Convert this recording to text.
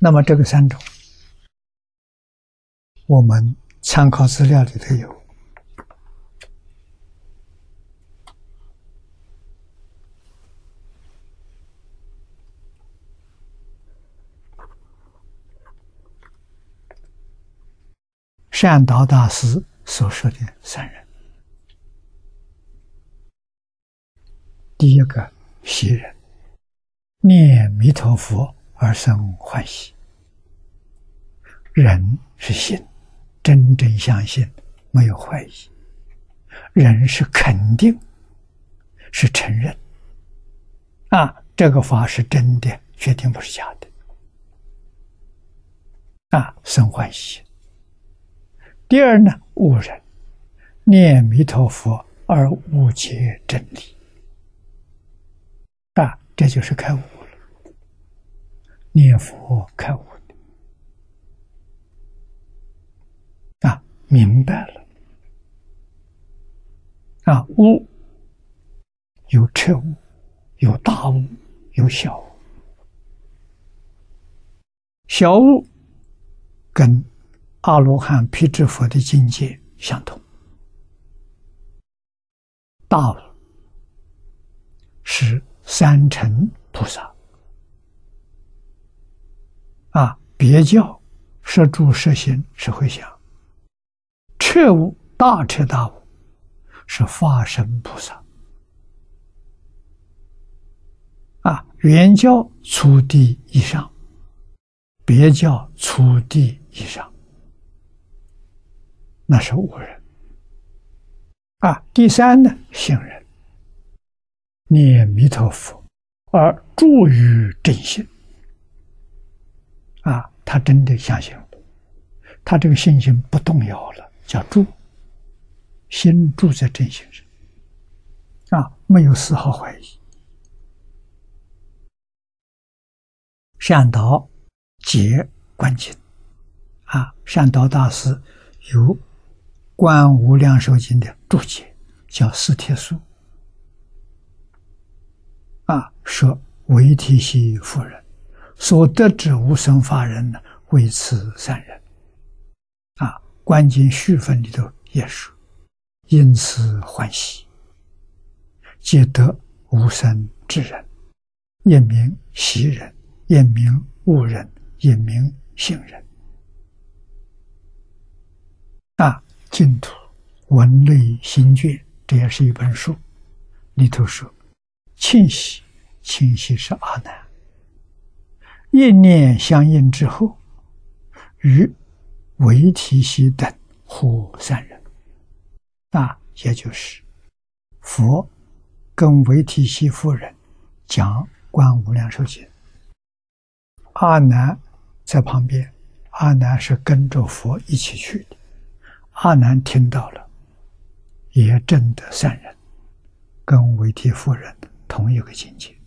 那么这个三种，我们参考资料里头有善导大师所说的三人。第一个邪人，念弥陀佛而生欢喜。人是信，真正相信，没有怀疑。人是肯定，是承认。啊，这个法是真的，确定不是假的。啊，生欢喜。第二呢，悟人，念弥陀佛而悟解真理。啊，这就是开悟。念佛开悟的啊，明白了啊，悟有彻悟，有大悟，有小悟。小悟跟阿罗汉、辟支佛的境界相同，大悟是。三乘菩萨啊，别教摄住摄心是会想，彻悟大彻大悟是化身菩萨啊，原教初地以上，别教初地以上，那是无人啊。第三呢，行人。念弥陀佛，而住于真心。他真的相信了，他这个信心不动摇了，叫住，心住在真心上，啊，没有丝毫怀疑。善导解观经，啊，善导大师有《观无量寿经》的注解，叫四帖书。啊，说为提系夫人所得之无生法人呢，为此三人。啊，观经续分里头也说，因此欢喜，皆得无生之人，一名喜人，一名悟人，一名行人。啊，净土文类心卷，这也是一本书，里头说。清晰，清晰是阿难。一念相应之后，与维提西等或三人，那也就是佛跟维提西夫人讲《观无量寿经》，阿难在旁边，阿难是跟着佛一起去的。阿难听到了，也证得三人跟维提夫人。同一个境界。